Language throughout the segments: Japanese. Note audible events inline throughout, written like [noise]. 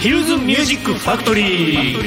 ヒルズミュージックファクトリー。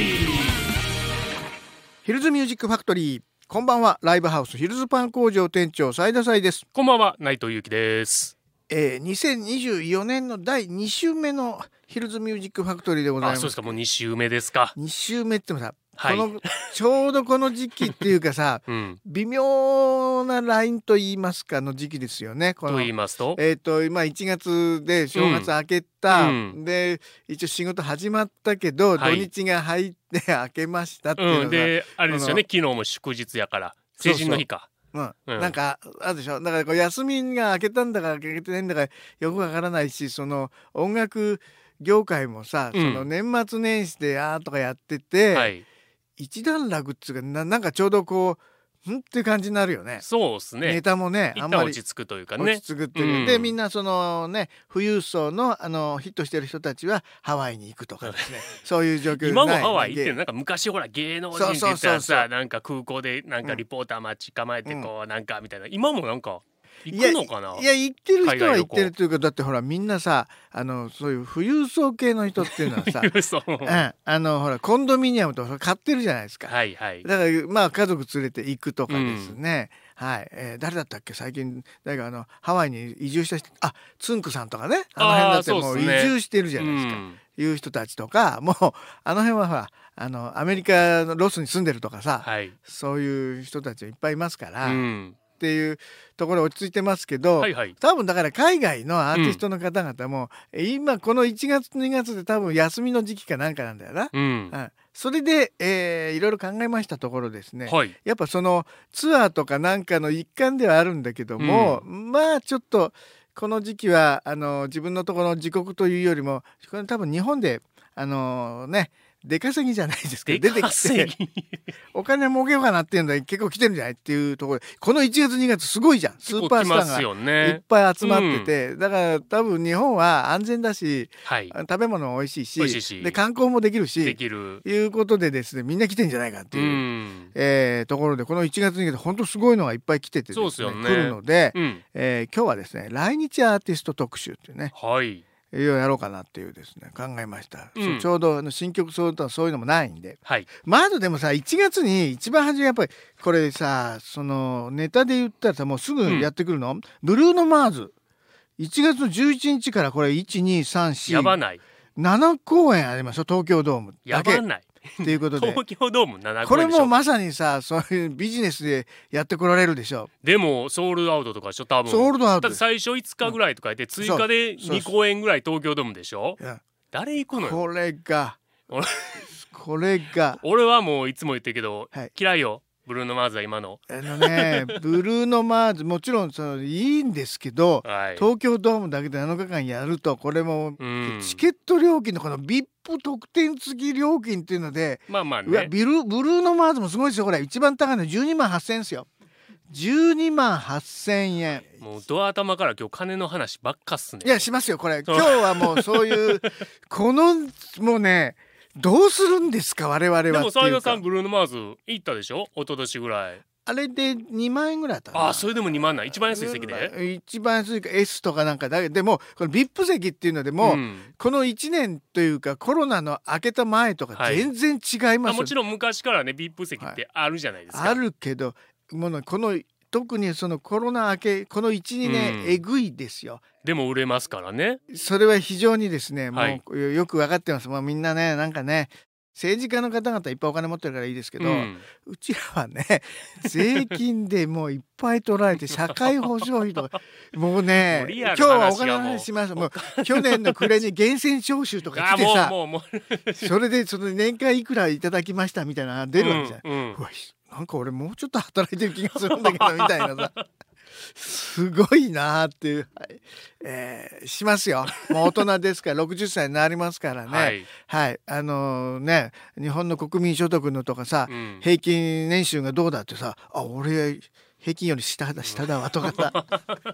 ヒルズミュージックファクトリー。こんばんは。ライブハウスヒルズパン工場店長斉田才です、こんばんは。内藤裕樹です。えー、2024年の第2週目のヒルズミュージックファクトリーでございます。あそうですか。もう2週目ですか。2週目ってもさ、はい。このちょうどこの時期っていうかさ [laughs] うん。微妙なラインと言いますかの時期ですよね。ことの言いますと？えっ、と今1月で正月明けた、うん。で一応仕事始まったけど、はい。土日が入って明けましたっていうのが、うん。であれですよね。昨日も祝日やから。成人の日か。うん。うん。なんかあるでしょ。だからこう休みが明けたんだか明けてないんだかよくわからないしその音楽業界もさ、うん。その年末年始であーとかやってて、はい一段落っつうかななんかちょうどこうんっていう感じになるよね。そうですネねタもね一あんまり旦落ち着くというかね。落ち着くっていう、うん。でみんなそのね富裕層のあのヒットしてる人たちはハワイに行くとかですね。[laughs] そういう状況今もハワイ行ってなんか昔ほら芸能人って言ったらそうそうそうそさなんか空港でなんかリポーター待ち構えてこうなんかみたいな。今もなんか行くのかな？いや行ってる人は行。行ってるというかだってほらみんなさあのそういう富裕層系の人っていうのはさ [laughs] そううん、あのほらコンドミニアムとか買ってるじゃないですか。はいはい。だからまあ家族連れて行くとかですね、はい、えー誰だったっけ？最近誰かあのハワイに移住した人。あつんくさんとかね。あの辺だってもう移住してるじゃないですか、うん。いう人たちとかもう [laughs] あの辺はほらあのアメリカのロスに住んでるとかさ、はい。そういう人たちいっぱいいますから、っうんていうところ落ち着いてますけど、はいはい。多分だから海外のアーティストの方々も、え今この1月2月で多分休みの時期かなんかなんだよな。うん。うんそれで、えーいろいろ考えましたところですね、はい。やっぱそのツアーとかなんかの一環ではあるんだけども、まあちょっとこの時期はあの自分のところの自国というよりもこれ多分日本であのね出稼ぎじゃないですけでど出てき稼てぎお金儲けようかなっていうので結構来てるんじゃないっていうところ。でこの1月2月すごいじゃん。スーパースターがいっぱい集まってて、だから多分日本は安全だしはい。食べ物も美味しいしで観光もできるでしきる。いうことでですねみんな来てんじゃないかってういう、ん。えーところでこの1月2月本当すごいのがいっぱい来ててですねそうっすよね。来るので、うん。えー今日はですね来日アーティスト特集っていうねはいいろいろやろうかなっていうですね考えました、うん。ちょうどあの新曲そういうそういうのもないんで。はい。まずでもさ1月に一番初めやっぱりこれさそのネタで言ったらさもうすぐやってくるの、ブルーノ・マーズ。1月の11日からこれ1234やばない。7公演ありますよ東京ドームだけ。っやばないてい。うことで。東京ドーム7これもまさにさそういうビジネスでやってこられるでしょ。でもソールドアウトとかでしょ多分。ソールドアウト。最初5日ぐらいとか言って追加でそう。2公演ぐらい東京ドームでしょ。誰行くのよ？これが。俺これが。俺はもういつも言ってるけどはい。嫌いよブルーノ・マーズは今の？あのね [laughs] ブルーノ・マーズもちろんそのいいんですけどはい。東京ドームだけで7日間やるとこれもうん。チケット料金のこの VIP 特典付き料金っていうので、まあまあうわねビルブルーノ・マーズもすごいですよ。これ一番高いの12万8,000円ですよ。12万8,000円。もうドア頭から今日金の話ばっかっすね。いやしますよこれ。そう。今日はもうそういうこのもうねどうするんですか我々はでもっていうか。斉田さんブルーノ・マーズ行ったでしょ？一昨年ぐらい。あれで2万円ぐらいだったああそれでも2万ない？一番安い席で？一番安いか S とかなんかだけでもこの VIP 席っていうのでも、ん。この1年というかコロナの明けた前とかはい。全然違いますよ、まあもちろん昔からね VIP 席ってあるじゃないですか、あるけどものこの特にそのコロナ明けこの12年、うん。えぐいですよ。でも売れますからね。それは非常にですねもはい。うよく分かってます。もうみんなねなんかね政治家の方々いっぱいお金持ってるからいいですけど、うん。うちらはね税金でもういっぱい取られて社会保障費とかもうね今日はお金の話しますもう去年の暮れに源泉徴収とかあ来てさそれでその年間いくらいただきましたみたいなのが出るわけじゃん。うんうん。うわなんか俺もうちょっと働いてる気がするんだけどみたいなさ。すごいなーっていう、はいえーしますよ。もう大人ですから60歳になりますからね。はい、はい、あのね日本の国民所得のとかさ、うん。平均年収がどうだってさあ俺平均より下だ下だわとかさ。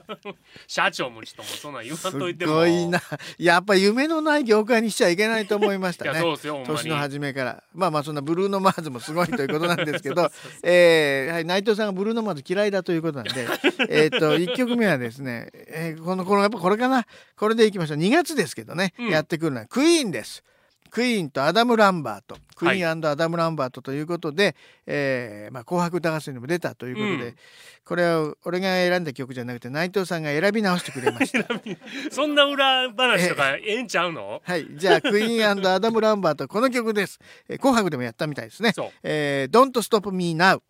[laughs] 社長も人もそんなん言わすんといても。ごいな。やっぱ夢のない業界にしちゃいけないと思いましたね。[laughs] 年の初めから。まあまあそんなブルーノ・マーズもすごいということなんですけど。[laughs] えーはい、内藤さんがブルーノ・マーズ嫌いだということなんで。えっと1曲目はですね、えーこのこのやっぱこれかな。これでいきましょう。2月ですけどね、うん。やってくるのはクイーンですクイーンとアダム・ランバートクイーンアダム・ランバートということで、えーまあ、紅白歌合戦にも出たということで、うん。これは俺が選んだ曲じゃなくて内藤さんが選び直してくれました。[laughs] そんな裏話とかええ。んちゃうの？はい、じゃあクイーンアダム・ランバートこの曲です、えー紅白でもやったみたいですね。えー、Don't Stop Me Now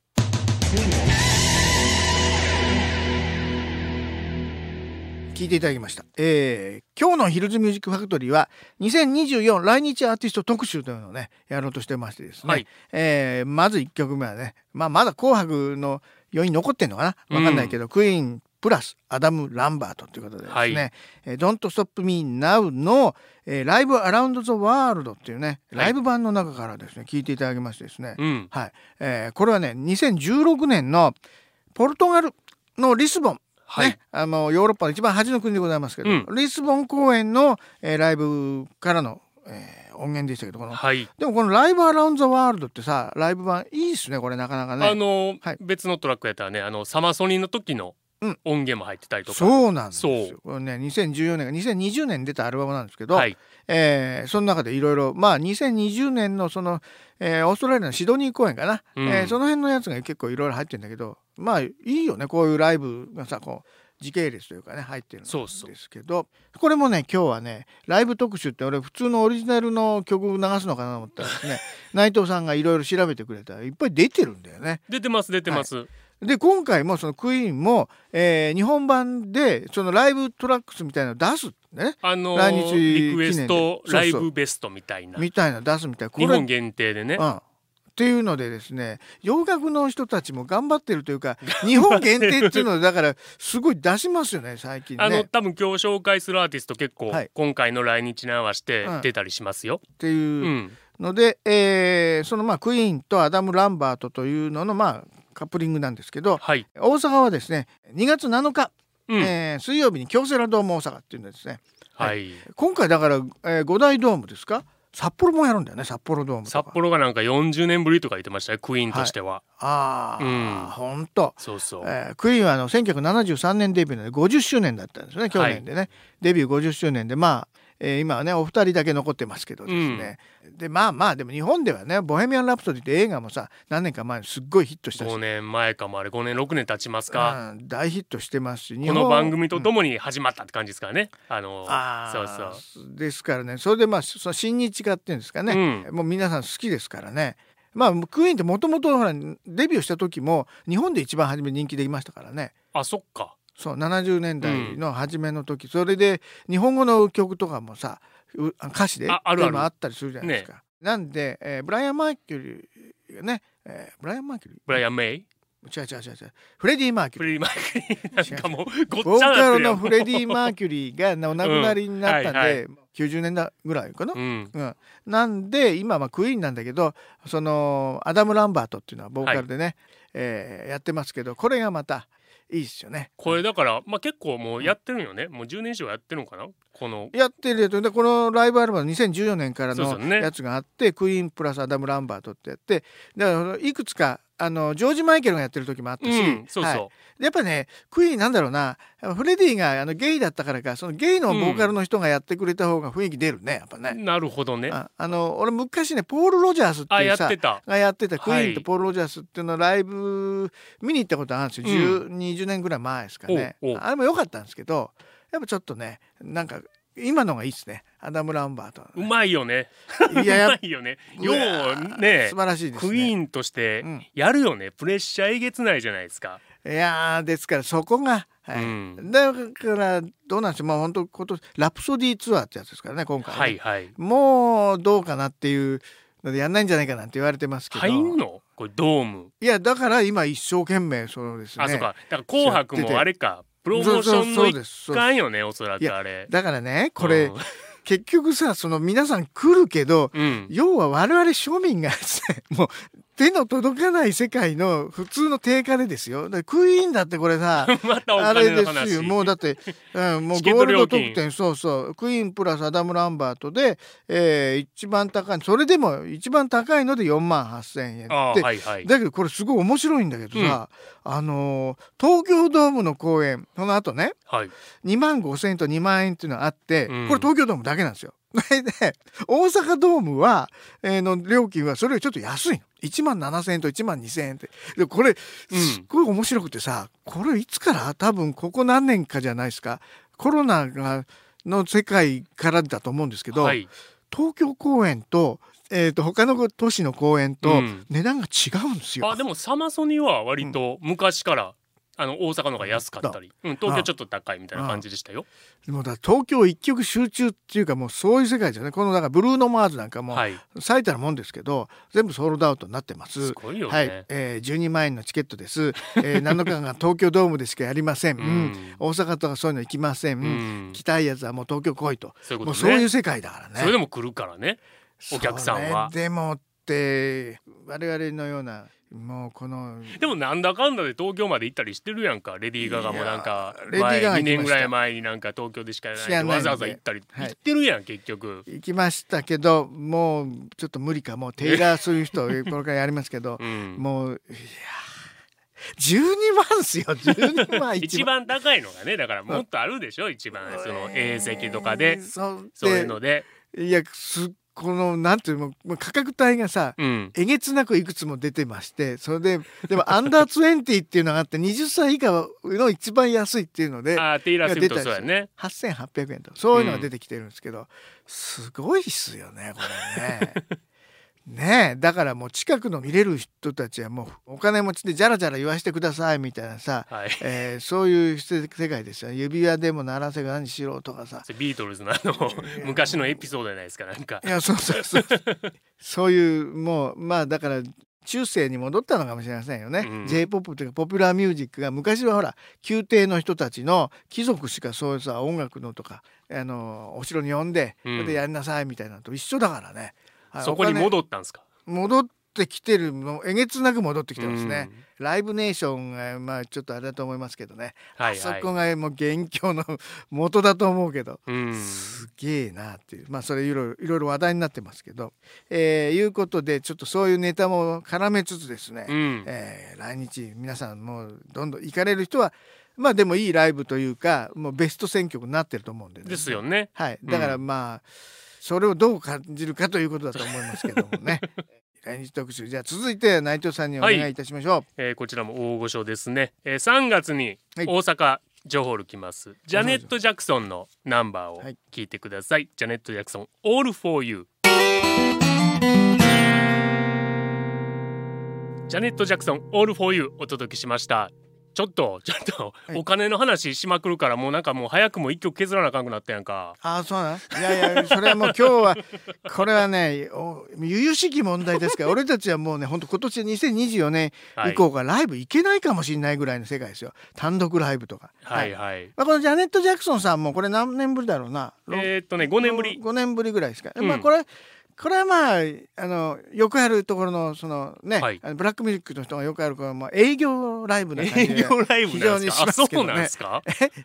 聞いていただきました、えー今日のヒルズミュージックファクトリーは2024来日アーティスト特集というのをねやろうとしてましてですね、はい。えーまず1曲目はね、まあ、まだ「紅白」の余韻残ってんのかな？わかんないけど、クイーンプラスアダム・ランバートということでですね「はい。えー Don't Stop Me Now の」えーライブアラウンド・ザ・ワールドっていうねはい。ライブ版の中からですね聞いていただきましてですね、うん。はい。えーこれはね2016年のポルトガルのリスボン、はい。ね、あのヨーロッパの一番端の国でございますけど、うん。リスボン公演の、えーライブからの、えー音源でしたけどこのはい。でもこの「ライブアラウンド・ザ・ワールド」ってさライブ版いいっすねこれなかなかね。あの、はい。別のトラックやったらねあのサマソニの時のうん音源も入ってたりとか、そうなんですそよこれね2014年2020年に出たアルバムなんですけど、はい。えーその中でいろいろまあ2020年のその、えーオーストラリアのシドニー公演かな、うん。えーその辺のやつが結構いろいろ入ってるんだけどまあいいよね。こういうライブがさこう時系列というかね入ってるんですけど。これもね今日はねライブ特集って俺普通のオリジナルの曲流すのかなと思ったらですね [laughs] 内藤さんがいろいろ調べてくれたらいっぱい出てるんだよね。出てます出てます、で今回もそのクイーンも、えー日本版でそのライブトラックスみたいなの出すね。あの来日リクエストライブベストみたいな。みたいなの出すみたいな。日本限定でね。うん、っていうのでですね洋楽の人たちも頑張ってるというか日本限定っていうのだからすごい出しますよね最近ね。あの多分今日紹介するアーティスト結構、はい。今回の来日に合わせてうん。出たりしますよ。っていううん、ので、えーそのまあクイーンとアダム・ランバートというののまあカップリングなんですけどはい、大阪はですね2月7日、うん。えー水曜日に京セラドーム大阪っていうのですね。はい、今回だから、えー、5大ドームですか？札幌もやるんだよね札幌ドーム札幌がなんか40年ぶりとか言ってましたよクイーンとしては。ああ、うん。ほんとそうそう、えークイーンはあの1973年デビューなので50周年だったんですね去年でね、デビュー50周年でまあ、えー今はねお二人だけ残ってますけどですね、でまあまあでも日本ではね「ボヘミアン・ラプソディ」って映画もさ何年か前にすっごいヒットしたし。5年前かもあれ5年6年経ちますか。うん大ヒットしてますし日こ本の番組とうんともに始まったって感じですからね。あのあそうーそう。ですからね。それでまあその親日家っていうんですかね、もう皆さん好きですからね。まあクイーンってもともとほらデビューした時も日本で一番初め人気できましたからね。あそっか。そう70年代の初めの時、それで日本語の曲とかもさう歌詞でああ今あったりするじゃないですか。なんで、えーブライアン・マーキュリーがね、えーブライアン・マーキュリブライアン・メイ？ー違う違う違う違う。フレディ・マーキュリー。フもボーカルのフレディ・マーキュリーがお亡くなりになったんで、うんはいはい。90年代ぐらいかな。うん。うん、なんで今まあクイーンなんだけどそのアダム・ランバートっていうのはボーカルでね、えーやってますけどこれがまたいいですよね。これだから、まあ、結構もうやってるんよね。もう10年以上やってるのかな？この。やってるやつでこのライブアルバム2014年からのやつがあって、クイーンプラスアダム・ランバートってやって。だからいくつかあのジョージ・マイケルがやってる時もあったし、うんそうそう、はい。でやっぱねクイーンなんだろうなフレディがあのゲイだったからかそのゲイのボーカルの人がやってくれた方が雰囲気出るねやっぱね。なるほどね。ああの俺昔ねポール・ロジャースってあいうさやってた。がやってたクイーンとはいポール・ロジャースっていうのライブ見に行ったことあるんですよ、10 20年ぐらい前ですかね。あれも良かったんですけどやっぱちょっとねなんか今のがいいですね。アダム・ランバートうまいよね。いやうまいよね。ようね素晴らしいですね。クイーンとしてうんやるよね、プレッシャーえげつないじゃないですか、いやーですからそこが、はい。うん。だからどうなんでしょうまあ本当今年ラプソディツアーってやつですからね今回ね、はいはい。もうどうかなっていうのでやんないんじゃないかなって言われてますけど。入んの？これドーム、いやだから今一生懸命そうですね。あそうか。だから「紅白」もあれかプロモーションの一環よねおそらくあれ。だからねこれ、うん。結局さその皆さん来るけどうん、要は我々庶民がもう手の届かない世界の普通の定価でですよ。クイーンだってこれさ [laughs] あれですよ。もうだって、うん、[laughs] もうゴールド特典。そうそう。クイーンプラスアダム・ランバートで、えー一番高いそれでも一番高いので4万8,000円あで、ーはいはい。だけどこれすごい面白いんだけどさ、あのー東京ドームの公演その後ねはい。2万5,000円と2万円っていうのがあって、うん。これ東京ドームだけなんですよ。[laughs] それで大阪ドームは、えーの料金はそれよりちょっと安いの。1万7,000円と1万2,000円って。でこれすっごい面白くてさ、これいつから？多分ここ何年かじゃないですか。コロナがの世界からだと思うんですけど、はい。東京公演と,、えー、と他の都市の公演とうん。値段が違うんですよ。あでもサマソニは割と昔から、あの大阪の方が安かったり、うん、東京ちょっと高いみたいな感じでしたよ。でもだ東京一極集中っていうかもうそういう世界ですよねこのだからブルーノ・マーズなんかもはい、最たるもんですけど全部ソールドアウトになってます。すごいよね。はい、えー、12万円のチケットです、えー、7日間が東京ドームでしかやりません、ううん。ん大阪とかそういうの行きません、うん。来たいやつはもう東京来いと。そういうことね。もうそういう世界だからね。それでも来るからね。お客さんは。でもって我々のようなもうこのでもなんだかんだで東京まで行ったりしてるやんか。レディー・ガガもなんか前ガガ2年ぐらい前になんか東京でしかないわざわざ行ったりはい。行ってるやん結局。行きましたけどもうちょっと無理かもうテイラー・スウィフトこれからやりますけど [laughs] うん、もういや12万っすよ。[laughs] 12万一番高いのがねだからもっとあるでしょ一番。その A 席とかで。そう。そういうので。いやすこのなんていうの価格帯がさうんえげつなくいくつも出てましてそれででもアンダー20っていうのがあって20歳以下の一番安いっていうのであーテイラー・スウィフトそうやね。8800円とそういうのが出てきてるんですけど、すごいっすよねこれね。[laughs] ねえだからもう近くの見れる人たちはもうお金持ちでじゃらじゃら言わしてくださいみたいなさ、はい。えーそういう世界ですよ。指輪でも鳴らせが何しろとかさ。[laughs] ビートルズのあの昔のエピソードじゃないですかなんか。い。やそうそうそう。[laughs] そういうもうまあだから中世に戻ったのかもしれませんよね、うん j p o p というかポピュラーミュージックが昔はほら宮廷の人たちの貴族しかそういうさ音楽のとかあのお城に呼んで、うん。それでやりなさいみたいなのと一緒だからね、はいそこに戻ったんですか？戻ってきてるのえげつなく戻ってきてますね、ライブネーションがまあちょっとあれだと思いますけどね、うん。はいあそはい。こがもう元凶の [laughs] 元だと思うけどうん。すげえなっていうまあそれいろいろいろいろ話題になってますけど、えーいうことでちょっとそういうネタも絡めつつですね、うん。えー来日皆さんもうどんどん行かれる人はまあでもいいライブというかもうベスト選曲になってると思うんで、ね、ですよね。はいだからまあ、それをどう感じるかということだと思いますけどもね。[laughs] 来日特集。じゃあ続いて内藤さんにお願いい。たしましょう、えーこちらも大御所ですね、えー、3月にはい。大阪ジョホール来ます、ジャネット・ジャクソンのナンバーをはい。聞いてください、ジャネット・ジャクソン「All for You」ジャネット・ジャクソン「All for You」お届けしましたちょっとちょっとはい。お金の話しまくるからもうなんかもう早くも一曲削らなあかんくなったやんか。ああそうなんいやいやそれはもう今日は [laughs] これはねお由々しき問題ですから [laughs] 俺たちはもうね本当今年2024年はい。以降がライブ行けないかもしれないぐらいの世界ですよ。単独ライブとか。はいはい。まあ、このジャネット・ジャクソンさんもこれ何年ぶりだろうな？えーっとね5年ぶり。5年ぶりぐらいですか？うん。まあこれこれはまああのよくあるところのそのね、はい。ブラックミュージックの人がよくあるこのまあ営業ライブな感営じで業ライブ非常にしますけどね。ですか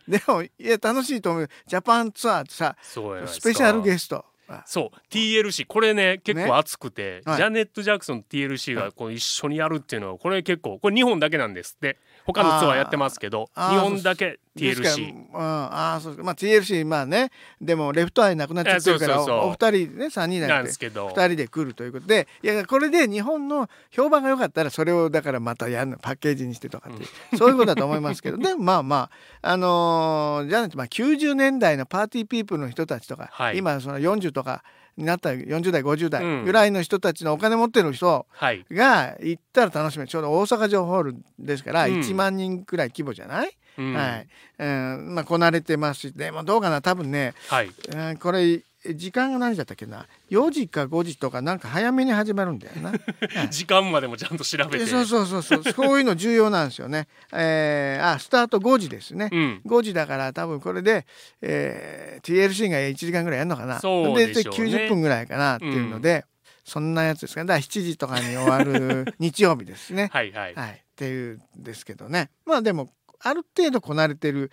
でもいや楽しいと思うジャパンツアーってさスペシャルゲスト。あ。そう TLC これね結構熱くて、はい。ジャネット・ジャクソンと TLC がこう一緒にやるっていうのはこれ結構これ日本だけなんですって。他のツアーやってますけど日本だけですから TLC うん、ああそうまあ TLC まあね。でもレフトアイなくなっちゃってるからおお二人ね三人ななんですけど。2人で来るということで。いやこれで日本の評判が良かったらそれをだからまたやるのパッケージにしてとかっていう、そういうことだと思いますけどでも [laughs] まあまああのーじゃなくてまあ90年代のパーティーピープルの人たちとか、はい。今その40とかになった40代50うん。代ぐらいの人たちのお金持ってる人はい。が行ったら楽しめる。ちょうど大阪城ホールですからうん。1万人くらい規模じゃない、うん。はい、うん、まあこなれてます。しでもどうかな。多分ねはい。うんこれ時間が何時だったっけな。4時か5時とかなんか早めに始まるんだよな。[laughs] はい。時間までもちゃんと調べて。そうそうそう。そうそういうの重要なんですよね。えー、あスタート5時ですね。うん。5時だから多分これで、えー、TLC が1時間ぐらいやるのかな。そうでしょうね。90分ぐらいかなっていうので、そんなやつですかね。だから7時とかに終わる日曜日ですね。[laughs] はいはい。はい、っていうんですけどね。まあでもある程度こなれてる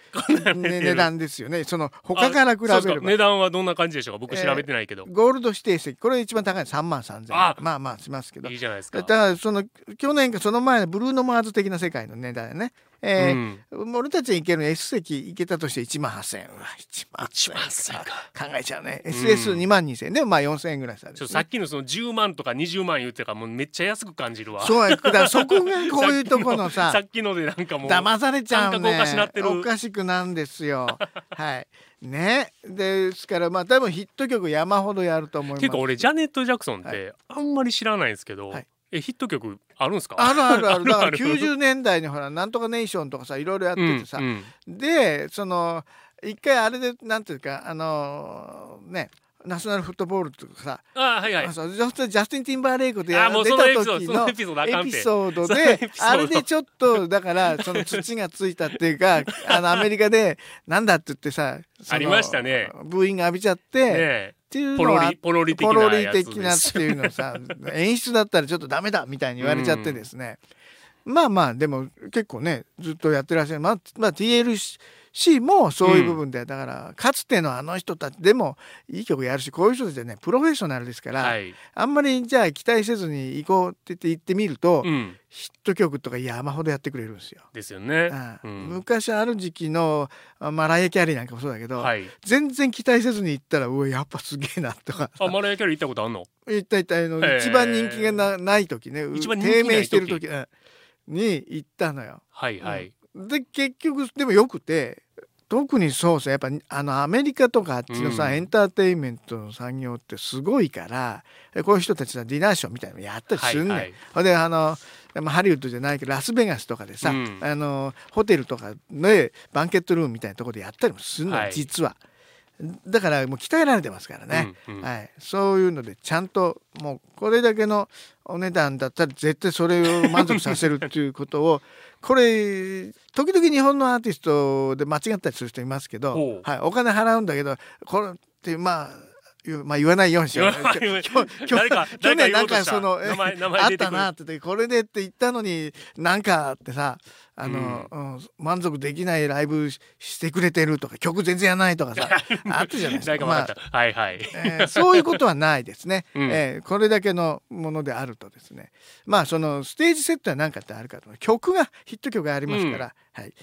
ね値段ですよね。その他から比べあそうですれば。か値段はどんな感じでしょうか？僕調べてないけど、ゴールド指定席。これ一番高い。3万3,000あ円。まあまあしますけど。いいじゃないですか。だからその去年かその前のブルーノ・マーズ的な世界の値段ね、えーうん。俺たちが行ける S 席行けたとして1万8,000円。うわ1万1 8,000万円1000円か。考えちゃうね。SS2 万2,000円。でもまあ4,000円ぐらいさ、ちょっとさっきのその10万とか20万言ってたからもうめっちゃ安く感じるわ。そうや。だからそこがこういうとこのさ [laughs] さっきのでなんかもう騙されちゃうね。おかしなってる。おかしくなんですよ。[laughs] はい。ね。ですからまあ多分ヒット曲山ほどやると思います。ていうか俺ジャネット・ジャクソンってあんまり知らないんですけど、はいえヒット曲あるんですか？あるあるある。[laughs] だからある90年代にほらなんとかネーションとかさいろいろやっててさ、うんでその一回あれでなんていうかあのねナショナルフットボールとかさ、あはいはい。ジャスティン・ティンバーレイクで出た時のエピソードであれでちょっとだからその土がついたっていうかあのアメリカでなんだって言ってさありましたね。ブーイング浴びちゃって、ねえっていうポのはポロリ的ポロリなっていうのさ [laughs] 演出だったらちょっとダメだみたいに言われちゃってですね、まあまあでも結構ねずっとやってらっしゃる、まあ、まあ TLC もそういう部分で、だからかつてのあの人たちでもいい曲やるしこういう人たちはねプロフェッショナルですから、はい、あんまりじゃあ期待せずに行こうって言って行ってみると、うん、ヒット曲とか山ほどやってくれるんですよ。ですよね。うん昔ある時期のあマライア・キャリーなんかもそうだけど、はい。全然期待せずに行ったらうわやっぱすげえなとか [laughs] あマライアキャリー行ったことあんの？言った言ったあの、一番人気がなない時ねう一番人気ない時？低迷してる時うんに行ったのよ。はいはい。で結局でもよくて特にそうさやっぱあのアメリカとかあっちのさ、うんエンターテインメントの産業ってすごいからこういう人たちはディナーショーみたいなのやったりすんねん。はいはいであのまあハリウッドじゃないけどラスベガスとかでさ、うんあのホテルとかでバンケットルームみたいなところでやったりもすんのよ、はい実は。だからもう鍛えられてますからね。うんうん。はい、そういうのでちゃんともうこれだけのお値段だったら絶対それを満足させるっていうことを [laughs] これ時々日本のアーティストで間違ったりする人いますけどはい、お金払うんだけどこれってまあまあ言わないようにしよう。[laughs] [laughs] 去年なん誰かそのあったなってこれでって言ったのになんかってさあの、うん満足できないライブししてくれてるとか曲全然やらないとかさ [laughs] あったじゃないですか。誰か分かった。はいはい。えーそういうことはないですね、うんえーこれだけのものであるとですねまあそのステージセットは何かってあるかと曲がヒット曲がありますから、はい。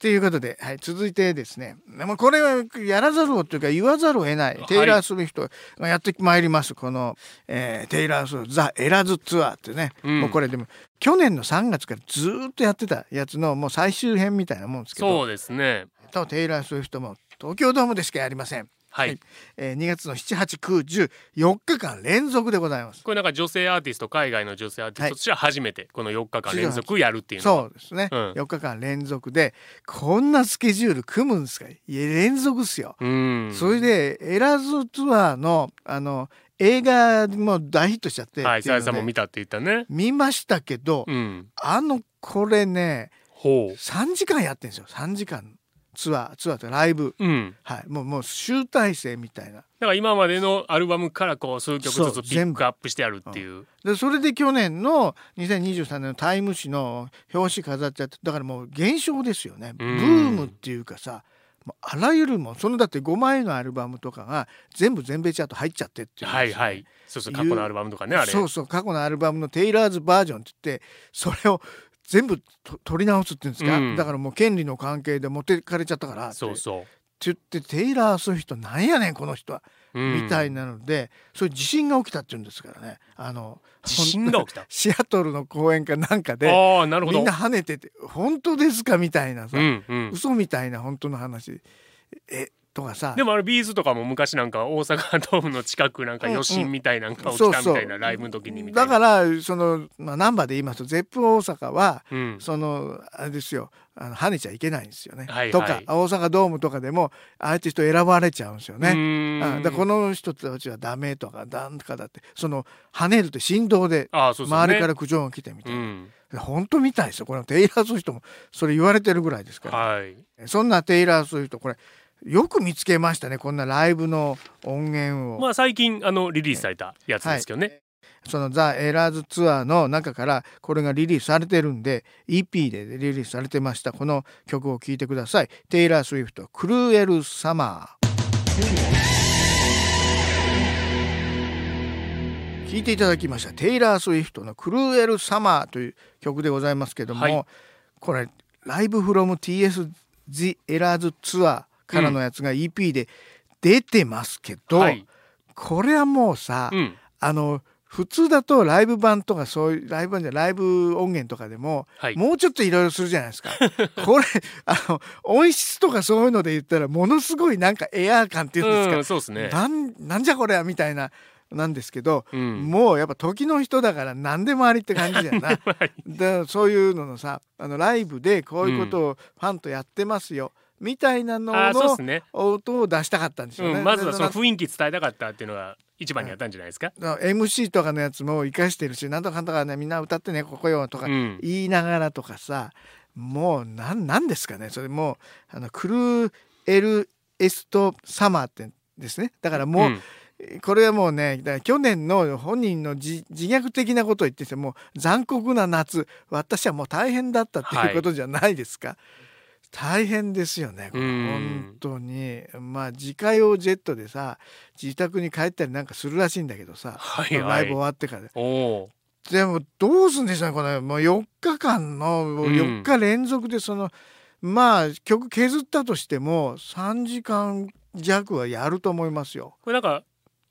ということで、はい、続いてですねもうこれはやらざるをというか言わざるを得ない、はいテイラー・スウィフトがやってまいりますこの、えーテイラー・スウィフトザ・エラズ・ツアーってね、うんもうこれでも去年の3月からずーっとやってたやつのもう最終編みたいなもんですけどそうですね。とテイラー・スウィフトも東京ドームでしかやりません。はい。えー、2月の78910日間連続でございます。これなんか女性アーティスト海外の女性アーティストとしては初めてこの4日間連続やるっていうそうですね、うん4日間連続でこんなスケジュール組むんですか？いや連続っすよ。うん。それでエラーズツアーのあの映画も大ヒットしちゃってはい、さやさんも見たって言ったね。見ましたけど、うん。あのこれねほ3時間やってんですよ3時間ツアーツアーとライブう。うん。はいもうもう集大成みたいなだから今までのアルバムからこう数曲ずつピックアップしてやるっていう。でそれで去年の2023年のタイム誌の表紙飾っちゃってだからもう現象ですよねブうんームっていうかさあらゆるもんそのだって5枚のアルバムとかが全部全米チャート入っちゃってっていう、はいはい。そうそう過去のアルバムとかねあれ。そうそう過去のアルバムのテイラーズバージョンって言ってそれを全部と取り直すっていうんですか、うん。だからもう権利の関係で持ってかれちゃったからそうそう。って言ってテイラーそういう人なんやねんこの人は、うんみたいなのでそういう地震が起きたっていうんですからね。あの地震が起きた？[laughs] シアトルの公園かなんかでああなるほど。みんな跳ねてて本当ですか？みたいなさ、うんうん。嘘みたいな本当の話。えとかさでもあれビーズとかも昔なんか大阪ドームの近くなんか余震みたいなんか起きたみたいなライブの時にみたいな。だからその、まあ、ナンバーで言いますとゼップ大阪はうん。そのあれですよあの跳ねちゃいけないんですよね。はいはいとか大阪ドームとかでもアーティスト選ばれちゃうんですよね。だこの人たちはダメとかなんとかだってその跳ねるって振動で。周りから苦情が来てみたいな。うん。本当みたいですよこのテイラー・スウィフトもそれ言われてるぐらいですから、はい。そんなテイラー・スウィフトこれよく見つけましたねこんなライブの音源を、まあ最近あのリリースされたやつですけどね。そのザ・エラーズツアーの中からこれがリリースされてるんで EP でリリースされてました。この曲を聴いてください。テイラー・スウィフト「クルーエル・サマー」聴いていただきました。テイラー・スウィフトの「クルーエル・サマー」という曲でございますけども、はい。これライブフロム TS The Eras ツアーからのやつが EP で出てますけど、はい。これはもうさ、うん。あの普通だとライブ版とかそういうライブ版じゃライブ音源とかでも、はい。もうちょっといろいろするじゃないですか。[laughs] これあの音質とかそういうので言ったらものすごいなんかエアー感っていうんですか、うんそうですね。なんなんじゃこれはみたいななんですけど、うん。もうやっぱ時の人だから何でもありって感じだよな。[laughs] はい。でそういうののさあのライブでこういうことをファンとやってますよ、みたいなのの音を出したかったんでしょうね。うん、まずはそので雰囲気伝えたかったっていうのが一番にあったんじゃないですか、な MC とかのやつも生かしてるし「なんとかかんとかねみんな歌ってねここよ」とかうん。言いながらとかさ、もうなんなんですかね？それもうあのクルーエルエストサマーってですね。だからもう、ん。これはもうねだから去年の本人の自自虐的なことを言っててもう残酷な夏私はもう大変だったっていうことじゃないですか？大変ですよね本当に。まあ自家用ジェットでさ自宅に帰ったりなんかするらしいんだけどさ、はいはい。ライブ終わってからで。もどうすんでしょうねこれもう4日間のもううん。4日連続でその、まあ曲削ったとしても3時間弱はやると思いますよ。これなんか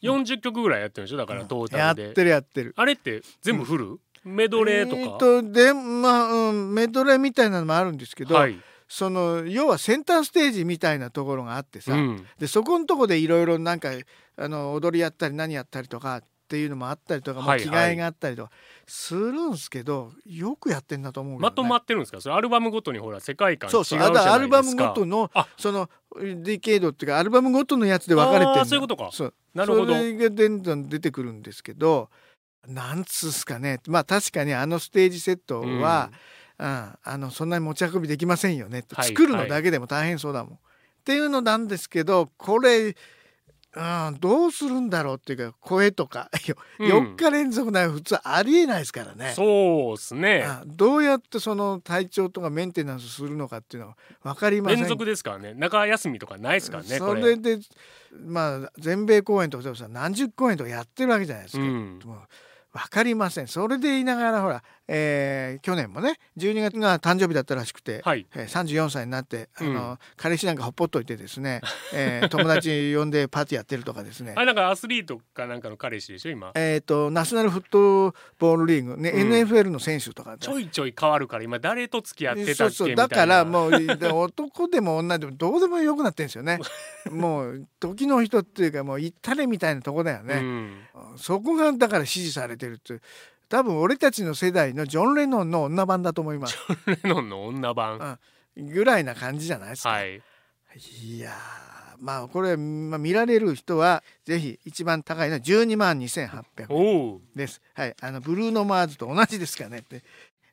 40曲ぐらいやってるんでしょ？だからトーやっタルで、てるやってる。あれって全部フル、メドレーとか、えーとでまあ、うん、メドレーみたいなのもあるんですけど、はい、その要はセンターステージみたいなところがあってさ、うん、でそこのとこでいろいろなんかあの踊りやったり何やったりとかっていうのもあったりとか、まあはい着替えがあったりとかするんすけどよくやってんなと思うね。まとまってるんですか？それアルバムごとにほら世界観違そううそうじゃないですか。あとアルバムごとのあ。そのディケードっていうかアルバムごとのやつで分かれてるそういうことか。そう。なるほど。それがどんどん出てくるんですけどなんつうっすかね。まあ確かにあのステージセットは、うんあのそんなに持ち運びできませんよね。って、はい作るのだけでも大変そうだもん。っていうのなんですけどこれ、うん、どうするんだろうっていうか声とか [laughs] うん。4日連続なら普通ありえないですからね。そうですね。あどうやってその体調とかメンテナンスするのかっていうのは分かりません。連続ですからね。中休みとかないですからねそれでまあ全米公演とかさ何十公演とかやってるわけじゃないですか、うん。分かりません。それで言いながらほら、えー去年もね12月が誕生日だったらしくて、はい。えー34歳になってあの、うん。彼氏なんかほっぽっといてですね、えー [laughs] 友達呼んでパーティーやってるとかですね。あれなんかアスリートかなんかの彼氏でしょ今？えー、とナショナルフットボールリーグ、ねうん。NFL の選手とかちょいちょい変わるから今誰と付き合ってたっけそうそうみだからもうで男でも女でもどうでもよくなってんですよね。[laughs] もう時の人っていうかもう行ったれみたいなとこだよね、うん。そこがだから支持されてるって多分俺たちの世代のジョン・レノンの女版だと思います。レノンの女版。ぐらいな感じじゃないですか、はい。い、やーまあこれ、まあ、見られる人はぜひ一番高いのは12万2800円です。はい、あのブルーノマーズと同じですからねって。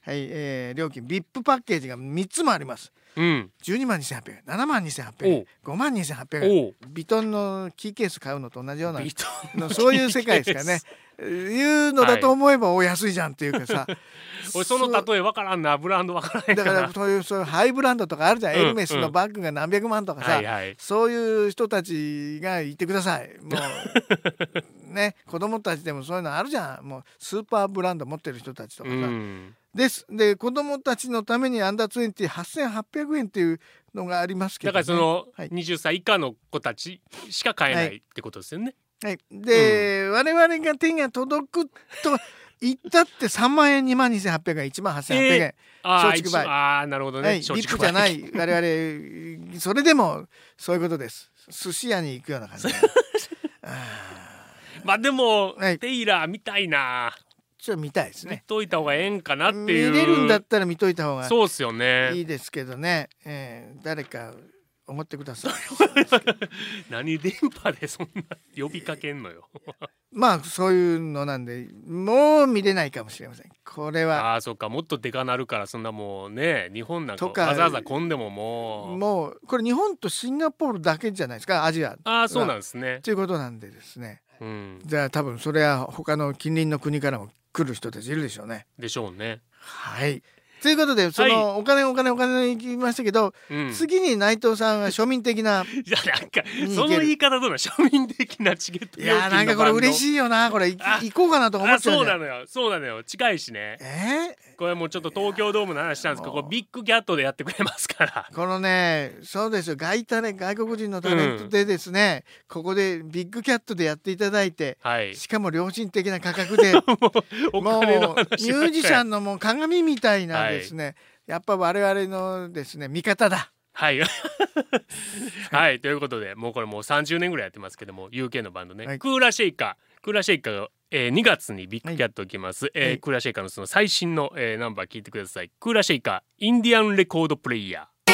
はい、えー料金。VIP パッケージが3つもあります。うん。12万2800円、7万2800円、5万2800円。おおビトンのキーケース買うのと同じようなそういう世界ですからね。いうのだと思えばお安いじゃんっていうかさ。[laughs] 俺その例えわからんな。ブランドわからないだかかららそういうそういうハイブランドとかあるじゃん、うんエルメスのバッグが何百万とかさ、はいはい。そういう人たちがいてください。もう [laughs] ね子供たちでもそういうのあるじゃん。もうスーパーブランド持ってる人たちとかうさ、んです。で子供たちのためにアンダー208,800円っていうのがありますけど、だからそのはい。20歳以下の子たちしか買えないってことですよね。はい、で、我々が手が届くと言ったって3万円2万2800円1万8800円、えああ松竹梅。一ああなるほどね。はい、リップじゃない。我々それでもそういうことです。寿司屋に行くような感じ [laughs] まあでも、はい。テイラーみたいなちょっと見たいです見ねといた方がええんかなって見いう。れるんだったら見といた方がそうっすよね。いいですけどね、えー誰か思ってください [laughs] 何電波でそんな呼びかけんのよ。まあそういうのなんでもう見れないかもしれませんこれはああそっかもっとでかなるからそんなもうね日本なんかわざわざ混んでももう。もうこれ日本とシンガポールだけじゃないですかアジアああそうなんですね。ということなんでですねうんじゃあ多分それは他の近隣の国からも来る人たちいるでしょうね。でしょうね。はい。ということでそのお金お金お金いきましたけど、うん。次に内藤さんは庶民的なじゃあなんかにその言い方どうなの庶民的なチケットいやーなんかこれ嬉しいいよなこれ。行こうかなとか思あっちゃうじゃそうんなのよ。そうなのよ。近いしね。えー？これもうちょっと東京ドームの話したんですけどこれビッグキャットでやってくれますから。このねそうですよ。外タレ外国人のタレントでですね、ここでビッグキャットでやっていただいてはい。しかも良心的な価格で [laughs] おもうミュージシャンのもう鏡みたいなですね、やっぱ我々のですね味方だ。はい。はい。ということでもうこれもう30年ぐらいやってますけども UK のバンドね、はい。クーラーシェイカークーラーシェイカーが、えー、2月にビッグキャット来ます、えーはいクーラーシェイカーのその最新の、えーナンバー聞いてください。クーラーシェイカーインディアンレコードプレイヤー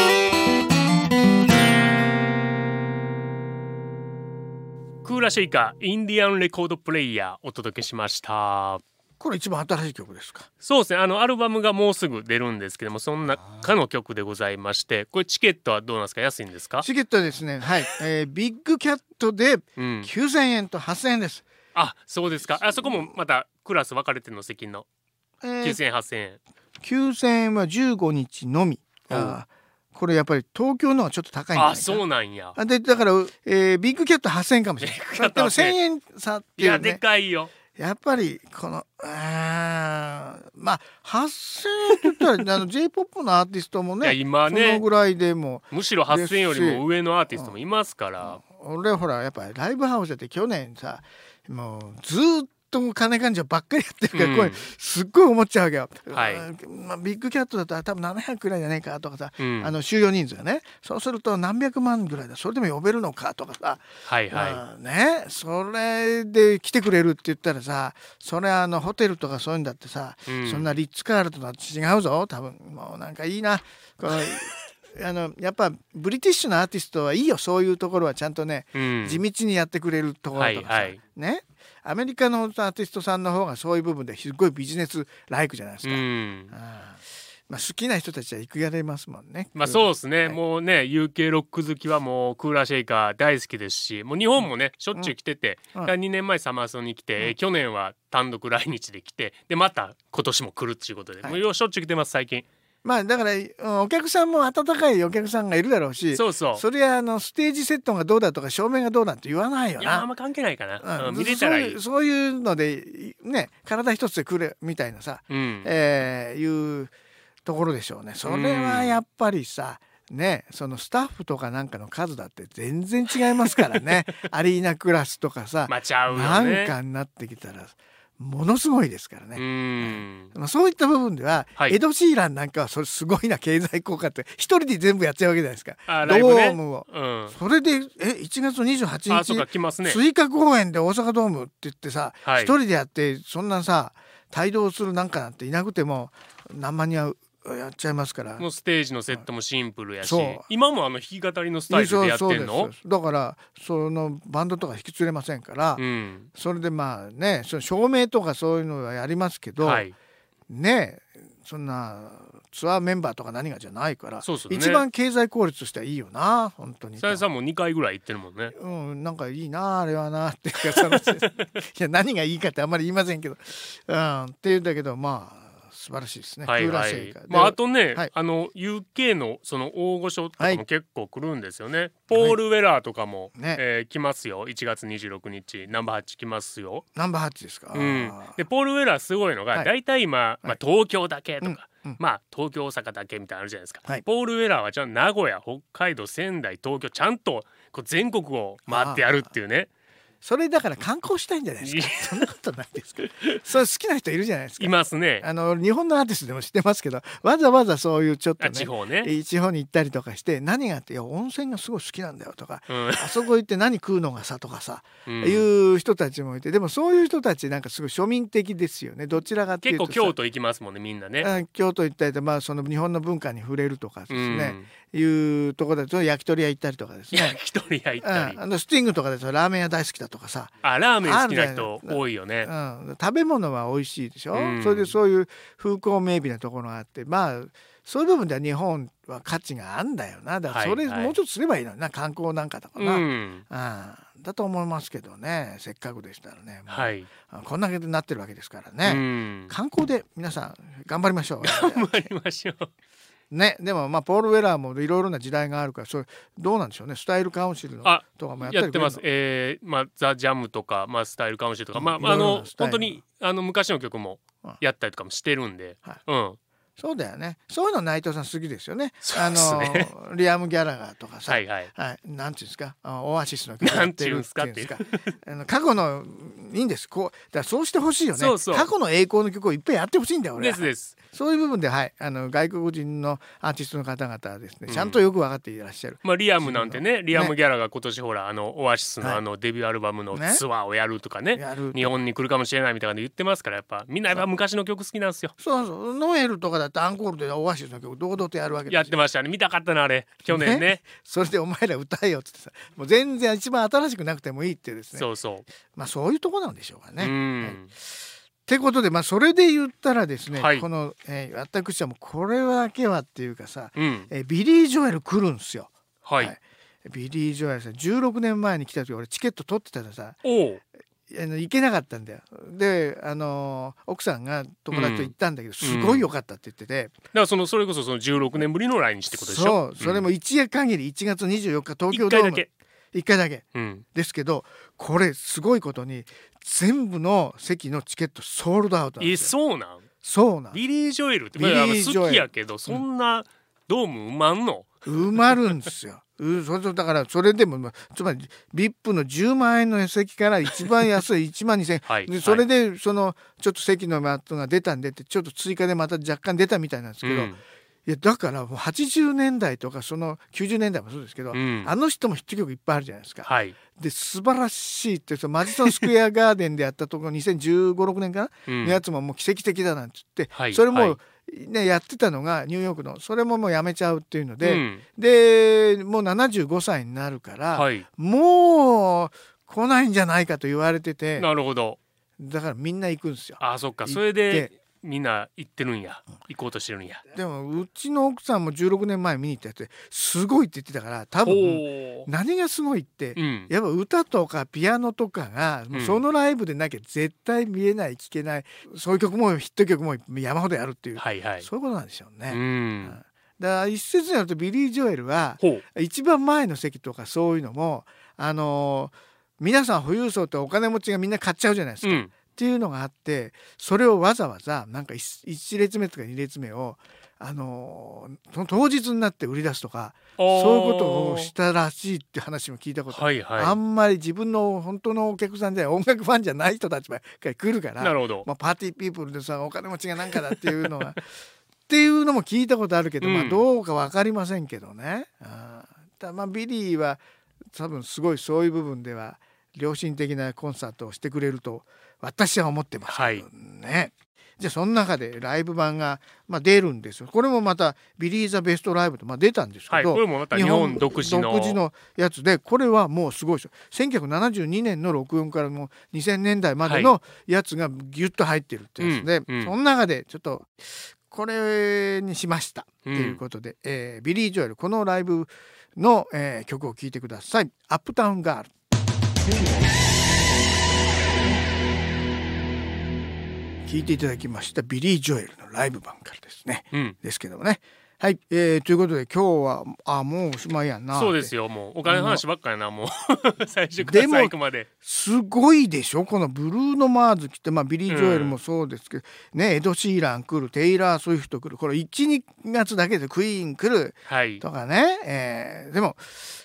クーラーシェイカーインディアンレコードプレイヤーお届けしました。これ一番新しい曲ですか？そうですね。あのアルバムがもうすぐ出るんですけどもその中の曲でございまして。これチケットはどうなんですか？安いんですか？チケットはですねはい、えービッグキャットでうん。9000円と8000円です、あそうですか。あそこもまたクラス分かれてるの席の。えー9000円8000円。9000円は15日のみ。あーこれやっぱり東京のはちょっと高いんじゃないかあそうなんや。あでだから、えービッグキャット8000円かもしれない。でも8000 1000円差っていやでいうねかいよ。やっぱりこのあーまあ8000円って言ったら [laughs] あの j p o p のアーティストもいやね。その今ねぐらいでもむしろ8000円よりも上のアーティストもいますから。俺ほらやっぱりライブハウスだって去年さもうずーっと金勘定ばっかりやってるから、うん。これすっごい思っちゃうわけよ。はい。うんまあ、ビッグキャットだったら多分700くらいじゃねえかとかさ、うん。あの収容人数がね。そうすると何百万ぐらいだそれでも呼べるのかとかさ、はいはい。まあねそれで来てくれるって言ったらさそれあのホテルとかそういうんだってさ、うん。そんなリッツ・カールトンとは違うぞ多分。もうなんかいいな。このあのやっぱブリティッシュなアーティストはいいよ。そういうところはちゃんとね、うん。地道にやってくれるところとかさ、はいはい。ね。アメリカのアーティストさんの方がそういう部分ですごいビジネスライクじゃないですうか。ん。ああまあ、好きな人たちは行くやれますもんね。まあそうですね、はい。もうね UK ロック好きはもうクーラーシェイカー大好きですしもう日本もねしょっちゅう来てて、うん。2年前サマーソンに来て、うん。去年は単独来日で来てでまた今年も来るっていうことで、はい。もうようしょっちゅう来てます最近まあだからうんお客さんも温かいお客さんがいるだろうしそうそう。それはあのステージセットがどうだとか照明がどうだって言わないよな。いやあんま関係ないかな、うん。うん見れたらいい。そういうのでね体一つで来るみたいなさ、うん。えーいうところでしょうね。それはやっぱりさ、ねそのスタッフとかなんかの数だって全然違いますからね。[laughs] アリーナクラスとかさ、まあちゃうよなんねかになってきたらものすごいですからうね。んまあそういった部分では、はい。エド・シーランなんかはそれすごいな経済効果って一人で全部やっちゃうわけじゃないですか。ドームを。うん。それでえ1月28あそうか日来ますね。追加公演で大阪ドームって言ってさ一、はい。人でやってそんなさ帯同するなんかなんていなくても何万人はやっちゃいますから。もうステージのセットもシンプルやし。今もあの弾き語りのスタイルでやってんの？だからそのバンドとか引き連れませんから、うん。それでまあねその照明とかそういうのはやりますけど、はい。ねそんなツアーメンバーとか何がじゃないからね。一番経済効率としてはいいよな本当に。さやさんも2回ぐらい行ってるもんね。うん、なんかいいなあれはなっていうかそのいや何がいいかってあんまり言いませんけど、うん、っていうんだけどまあ素晴らしいですね。はいはい。まああとね、はい。あの UK のその大御所とかはい。も結構来るんですよね、ポール・ウェラーとかも、ね。えー来ますよ。1月26日ナンバー8来ますよ、ナンバーハッチですか。うん。でポール・ウェラーすごいのが、はい。大体今、まあ、東京だけとか、うんうん。まあ東京大阪だけみたいなのあるじゃないですか、はい。ポール・ウェラーはちゃ名古屋北海道仙台東京ちゃんとこう全国を回ってやるっていうねそれだから観光したいんじゃないですか。そんなことないですか。それ好きな人いるじゃないですか。い。ますね。あの日本のアーティストでも知ってますけどわざわざそういうちょっとあね地方ね、地方に行ったりとかして何があっていや温泉がすごい好きなんだよとかうん。あそこ行って何食うのがさとかさ、うん。いう人たちもいてでもそういう人たちなんかすごい庶民的ですよね。どちらかっていうとさ。結構京都行きますもんねみんなね。あ京都行ったりとまあその日本の文化に触れるとかですね、うん。いうところだと焼き鳥屋行ったりとかですね。焼き鳥屋行ったり。うん、あのスティングとかだとラーメン屋大好きだとかさ、あラーメン好きな人多いよね。うん、食べ物は美味しいでしょ、うん。それでそういう風光明媚なところがあってまあそういう部分では日本は価値があんだよな。だからそれもうちょっとすればいいのにな観光なんかとかうな、ん、ああだと思いますけどね。せっかくでしたらね、はい。あこんだけになってるわけですからうね、ん。観光で皆さん頑張りましょう。頑張りましょう。ねでもまあポール・ウェラーもいろいろな時代があるからそれどうなんでしょうねスタイルカウンシルのあとかもやったりやってます。えー、まあザジャムとかまあスタイルカウンシルとか、うんまああの本当にあの昔の曲もうんやったりとかもしてるんで、はいうん。そうだよねそういうの内藤さん好きですよねあのリアム・ギャラガーとかさ、はいはい。はい、なんていうんですか、あオアシスの曲やなんっていうんですかっていうんですか。あの過去のいいんです。こう、だそうしてほしいよね。過去の栄光の曲をいっぱいやってほしいんだよ。俺はですです。そういう部分で、はい、あの外国人のアーティストの方々はですね、うんちゃんとよく分かっていらっしゃる。まあリアムなんてね、リアムねギャラが今年ほらあのオアシスはいのあのデビューアルバムのねツアーをやるとかね。日本に来るかもしれないみたいなの言ってますからやっぱみんなやっぱ昔の曲好きなんですよ。そうそう、ノエルとかだってアンコールでオアシスの曲堂々とやるわけですよやってましたね。見たかったなあれ去年ね。[laughs] それでお前ら歌えよっつってさ、もう全然一番新しくなくてもいいってですね。そうそまあそういうとこなんでしょうかう。ね。うん。はいってことでまあそれで言ったらですね、はいこの、えー私はもうこれだけはっていうかさ、うん。えービリー・ジョエル来るんすよ。はい。ビリー・ジョエルさん16年前に来た時俺チケット取ってたらさおお。あの行けなかったんだよ。であのー奥さんが友達と行ったんだけど、んすごい良かったって言ってて、だからそのそれこそその16年ぶりの来日ってことでしょ？そうそれも一夜限り1月24日東京ドーム一回だけ。1回だけうん。ですけどこれすごいことに全部の席のチケットソールドアウトなんえですよ。そうなん？そうなんビリー・ジョエルってビリーまあジョエル好きやけどそんなドーム埋まんの？埋まるんですよ。うそれとだからそれでもまあつまり VIP の10万円の席から一番安い [laughs] 1万2,000円はい。でそれでそのちょっと席のマットが出たんでってちょっと追加でまた若干出たみたいなんですけど、うんいやだからもう80年代とかその90年代もそうですけど、うんあの人もヒット曲いっぱいあるじゃないですか。はい。で素晴らしいってそのマジソンスクエアガーデンでやったところ2015、6年かな、うんのやつももう奇跡的だなんて言って、はいそれも、はいねやってたのがニューヨークのそれももうやめちゃうっていうので、うんでもう75歳になるから、はい。もう来ないんじゃないかと言われててなるほど。だからみんな行くんですよ。あそっかそれでみんな行ってるんや。行こうとしてるんや。でもうちの奥さんも16年前見に行ったやつですごいって言ってたから多分お何がすごいって、うん。やっぱ歌とかピアノとかがそのライブでなきゃ絶対見えない聴けないそういう曲もヒット曲も山ほどやるっていう、はいはい。そういうことなんでしょううね。ん。だから一説によるとビリー・ジョエルは一番前の席とかそういうのもあのー皆さん富裕層ってお金持ちがみんな買っちゃうじゃないですか。うんっていうのがあってそれをわざわざなんか 1, 列目とか2列目を、あのー当日になって売り出すとかそういうことをしたらしいって話も聞いたことはいはあんまり自分の本当のお客さんで音楽ファンじゃない人たちばっかり来るからいなるほど。まあ、パーティーピープルでさお金持ちがなんかだっていうのは [laughs] っていうのも聞いたことあるけど、まあ、うんどうか分かりませんけどね。あーただまあビリーは多分すごいそういう部分では良心的なコンサートをしてくれると私は思ってます。けどね。じゃあその中でライブ版が、まあ、出るんですよ。これもまたビリー・ザ・ベストライブと、まあ、出たんですけど、はい。これもまた日本独自のやつでこれはもうすごいですよ。1972年の録音からもう2000年代までのやつがギュッと入ってるってやつで、うんうん。その中でちょっとこれにしましたということで、えービリー・ジョエルこのライブの、えー曲を聴いてください「アップタウン・ガール」聴いていただきましたビリー・ジョエルのライブ版からですね。うん。ですけどもね。はい、えーということで今日はあもうおしまいやんなそうですよ。もうお金の話ばっかりなもう。[laughs] 最初から最後まで。すごいでしょ？このブルーノ・マーズ来て、まあ、ビリー・ジョエルもそうですけど、ねエド・シーラン来るテイラー・スウィフト来るこれ12月だけでクイーン来るはい。とかね、えーでも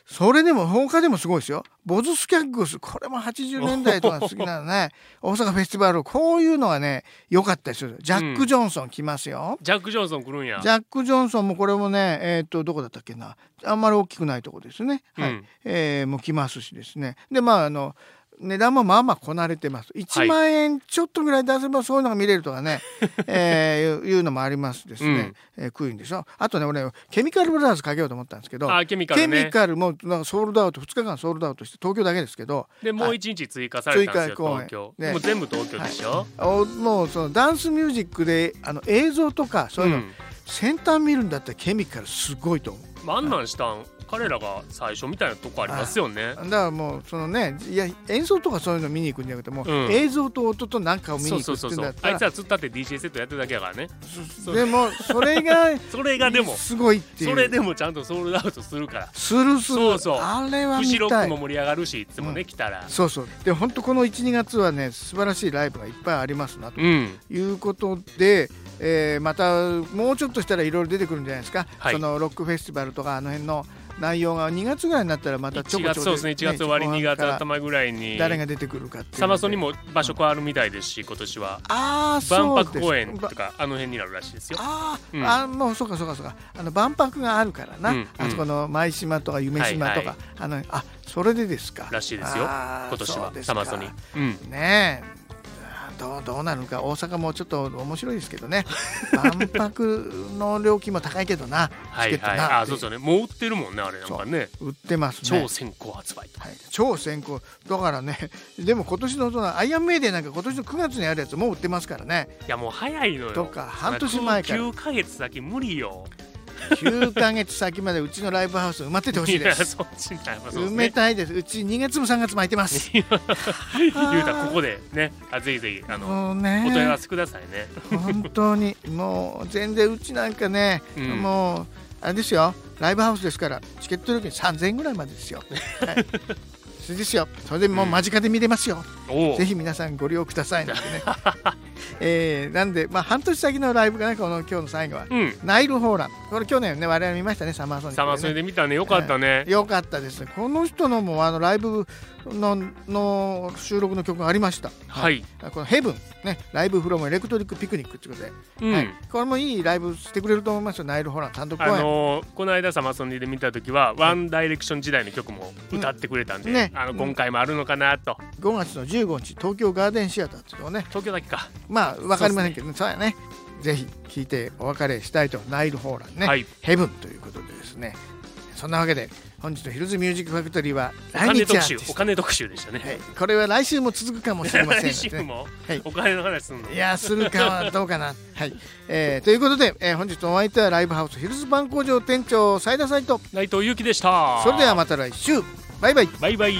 それでも他でもすごいですよ。ボズ・スキャッグスこれも80年代とか好きなのね。[laughs] 大阪フェスティバルこういうのはね良かったりする。ジャック・ジョンソン来ますよ、ジャック・ジョンソン来るんや。ジャック・ジョンソンもこれもねえっ、とどこだったっけな。あんまり大きくないとこですね、はい。うん。えーもう来ますしですね。でまああの値段もまあまあこなれてます。1万円ちょっとぐらい出せばそういうのが見れるとかね、[laughs] えーいういうのもありますですね、えークイーンでしょ。あとね俺ケミカルブラザーズかけようと思ったんですけど。あケミカルケねミカルもなんかソールドアウト2日間ソールドアウトして東京だけですけどでもう一日追加されたんですよ、追加公演東京、ね。もう全部東京でしょ、おもうそのダンスミュージックであの映像とかそういうの、ん。先端見るんだったらケミカルすごいと思う。まああんなんしたん？彼らが最初みたいなとこありますよね。だからもうそのねいや演奏とかそういうの見に行くんじゃなくてもう、うん。映像と音となんかを見に行くってんそうあいつはつったって DJ セットやってるだけやからね。でもそれが [laughs] それがでも。すごいっていう。それでもちゃんとソールドアウトするから。するする。そうそう。あれは見フジロッたいクも盛り上がるしいつもね、うん。来たら。そうそう。で本当この12月はね素晴らしいライブがいっぱいありますなと。うん。いうことで、えーまたもうちょっとしたらいろいろ出てくるんじゃないですか、はい。そのロックフェスティバルとかあの辺の内容が2月ぐらいになったらまたちょ1こちょこ月そうですね。1月終わり2月頭ぐらいに。誰が出てくるかってサマソニも場所変わるみたいですし今年は。ああ万博公園ばとかあの辺になるらしいですよ。あー、うん。あもうそうかそうかそうか。あの万博があるからな、うんうん。あそこの舞島とか夢島とか、はいはい。あのあそれでですか。らしいですよ。今年はサマソニ。うん。ねえどうどうなるか大阪もちょっと面白いですけどね。[laughs] 万博の料金も高いけどなはいチケットはいな。ってあそうですよね。もう売ってるもんねあれなんかね。売ってますね。超先行発売とはい、超先行。だからね [laughs] でも今年のそのアイアンメイデーなんか今年の9月にあるやつもう売ってますからね。いやもう早いのよ。とか半年前から。9ヶ月先無理よ9ヶ月先までうちのライブハウス埋まっててほしいです。やそっちになります。埋めたいです。うち2月も3月も空いてます。[laughs] 言うたらここでね。あぜひぜひあのもうお問い合わねせくださいね。本当に。もう全然うちなんかね、うん。もうあれですよ。ライブハウスですからチケット料金3000円ぐらいまでですよ、[laughs] はい、それですよ。それでもう間近で見れますよ、おおぜひ皆さんご利用ください。なんてね、[laughs] えーなんで、まあ、半年先のライブがねこの今日の最後は。うん。ナイル・ホーラン。これ去年ね我々見ましたねサマーソニックでね。サマソニで見たね。よかったね。よかったです。ねこの人のもあのライブのの収録の曲がありました。はい。このヘブンねライブフロムエレクトリックピクニックということで、うん。はい、これもいいライブしてくれると思いますよナイル・ホーラン単独公あ演、のーこの間サマソニで見た時はワンダイレクション時代の曲も歌ってくれたんで、うん。ねあの今回もあるのかなと。5月の15日東京ガーデンシアターっていうのをね。東京だけか、まあ分かりませんけどね。そうやね。ぜひ聴いてお別れしたいとナイル・ホーランね、はい。ヘブンということでですねそんなわけで本日のヒルズミュージックファクトリーはお来金特集お金特集でしたね、はい、これは来週も続くかもしれません。の [laughs] 来週もはいお金の話すんの？いやするかはどうかな。[laughs] はい、えーということで、えー本日のお相手はライブハウスヒルズバン工場店長斉田斉藤。内藤裕樹でした。それではまた来週。バイバイ。バイバイ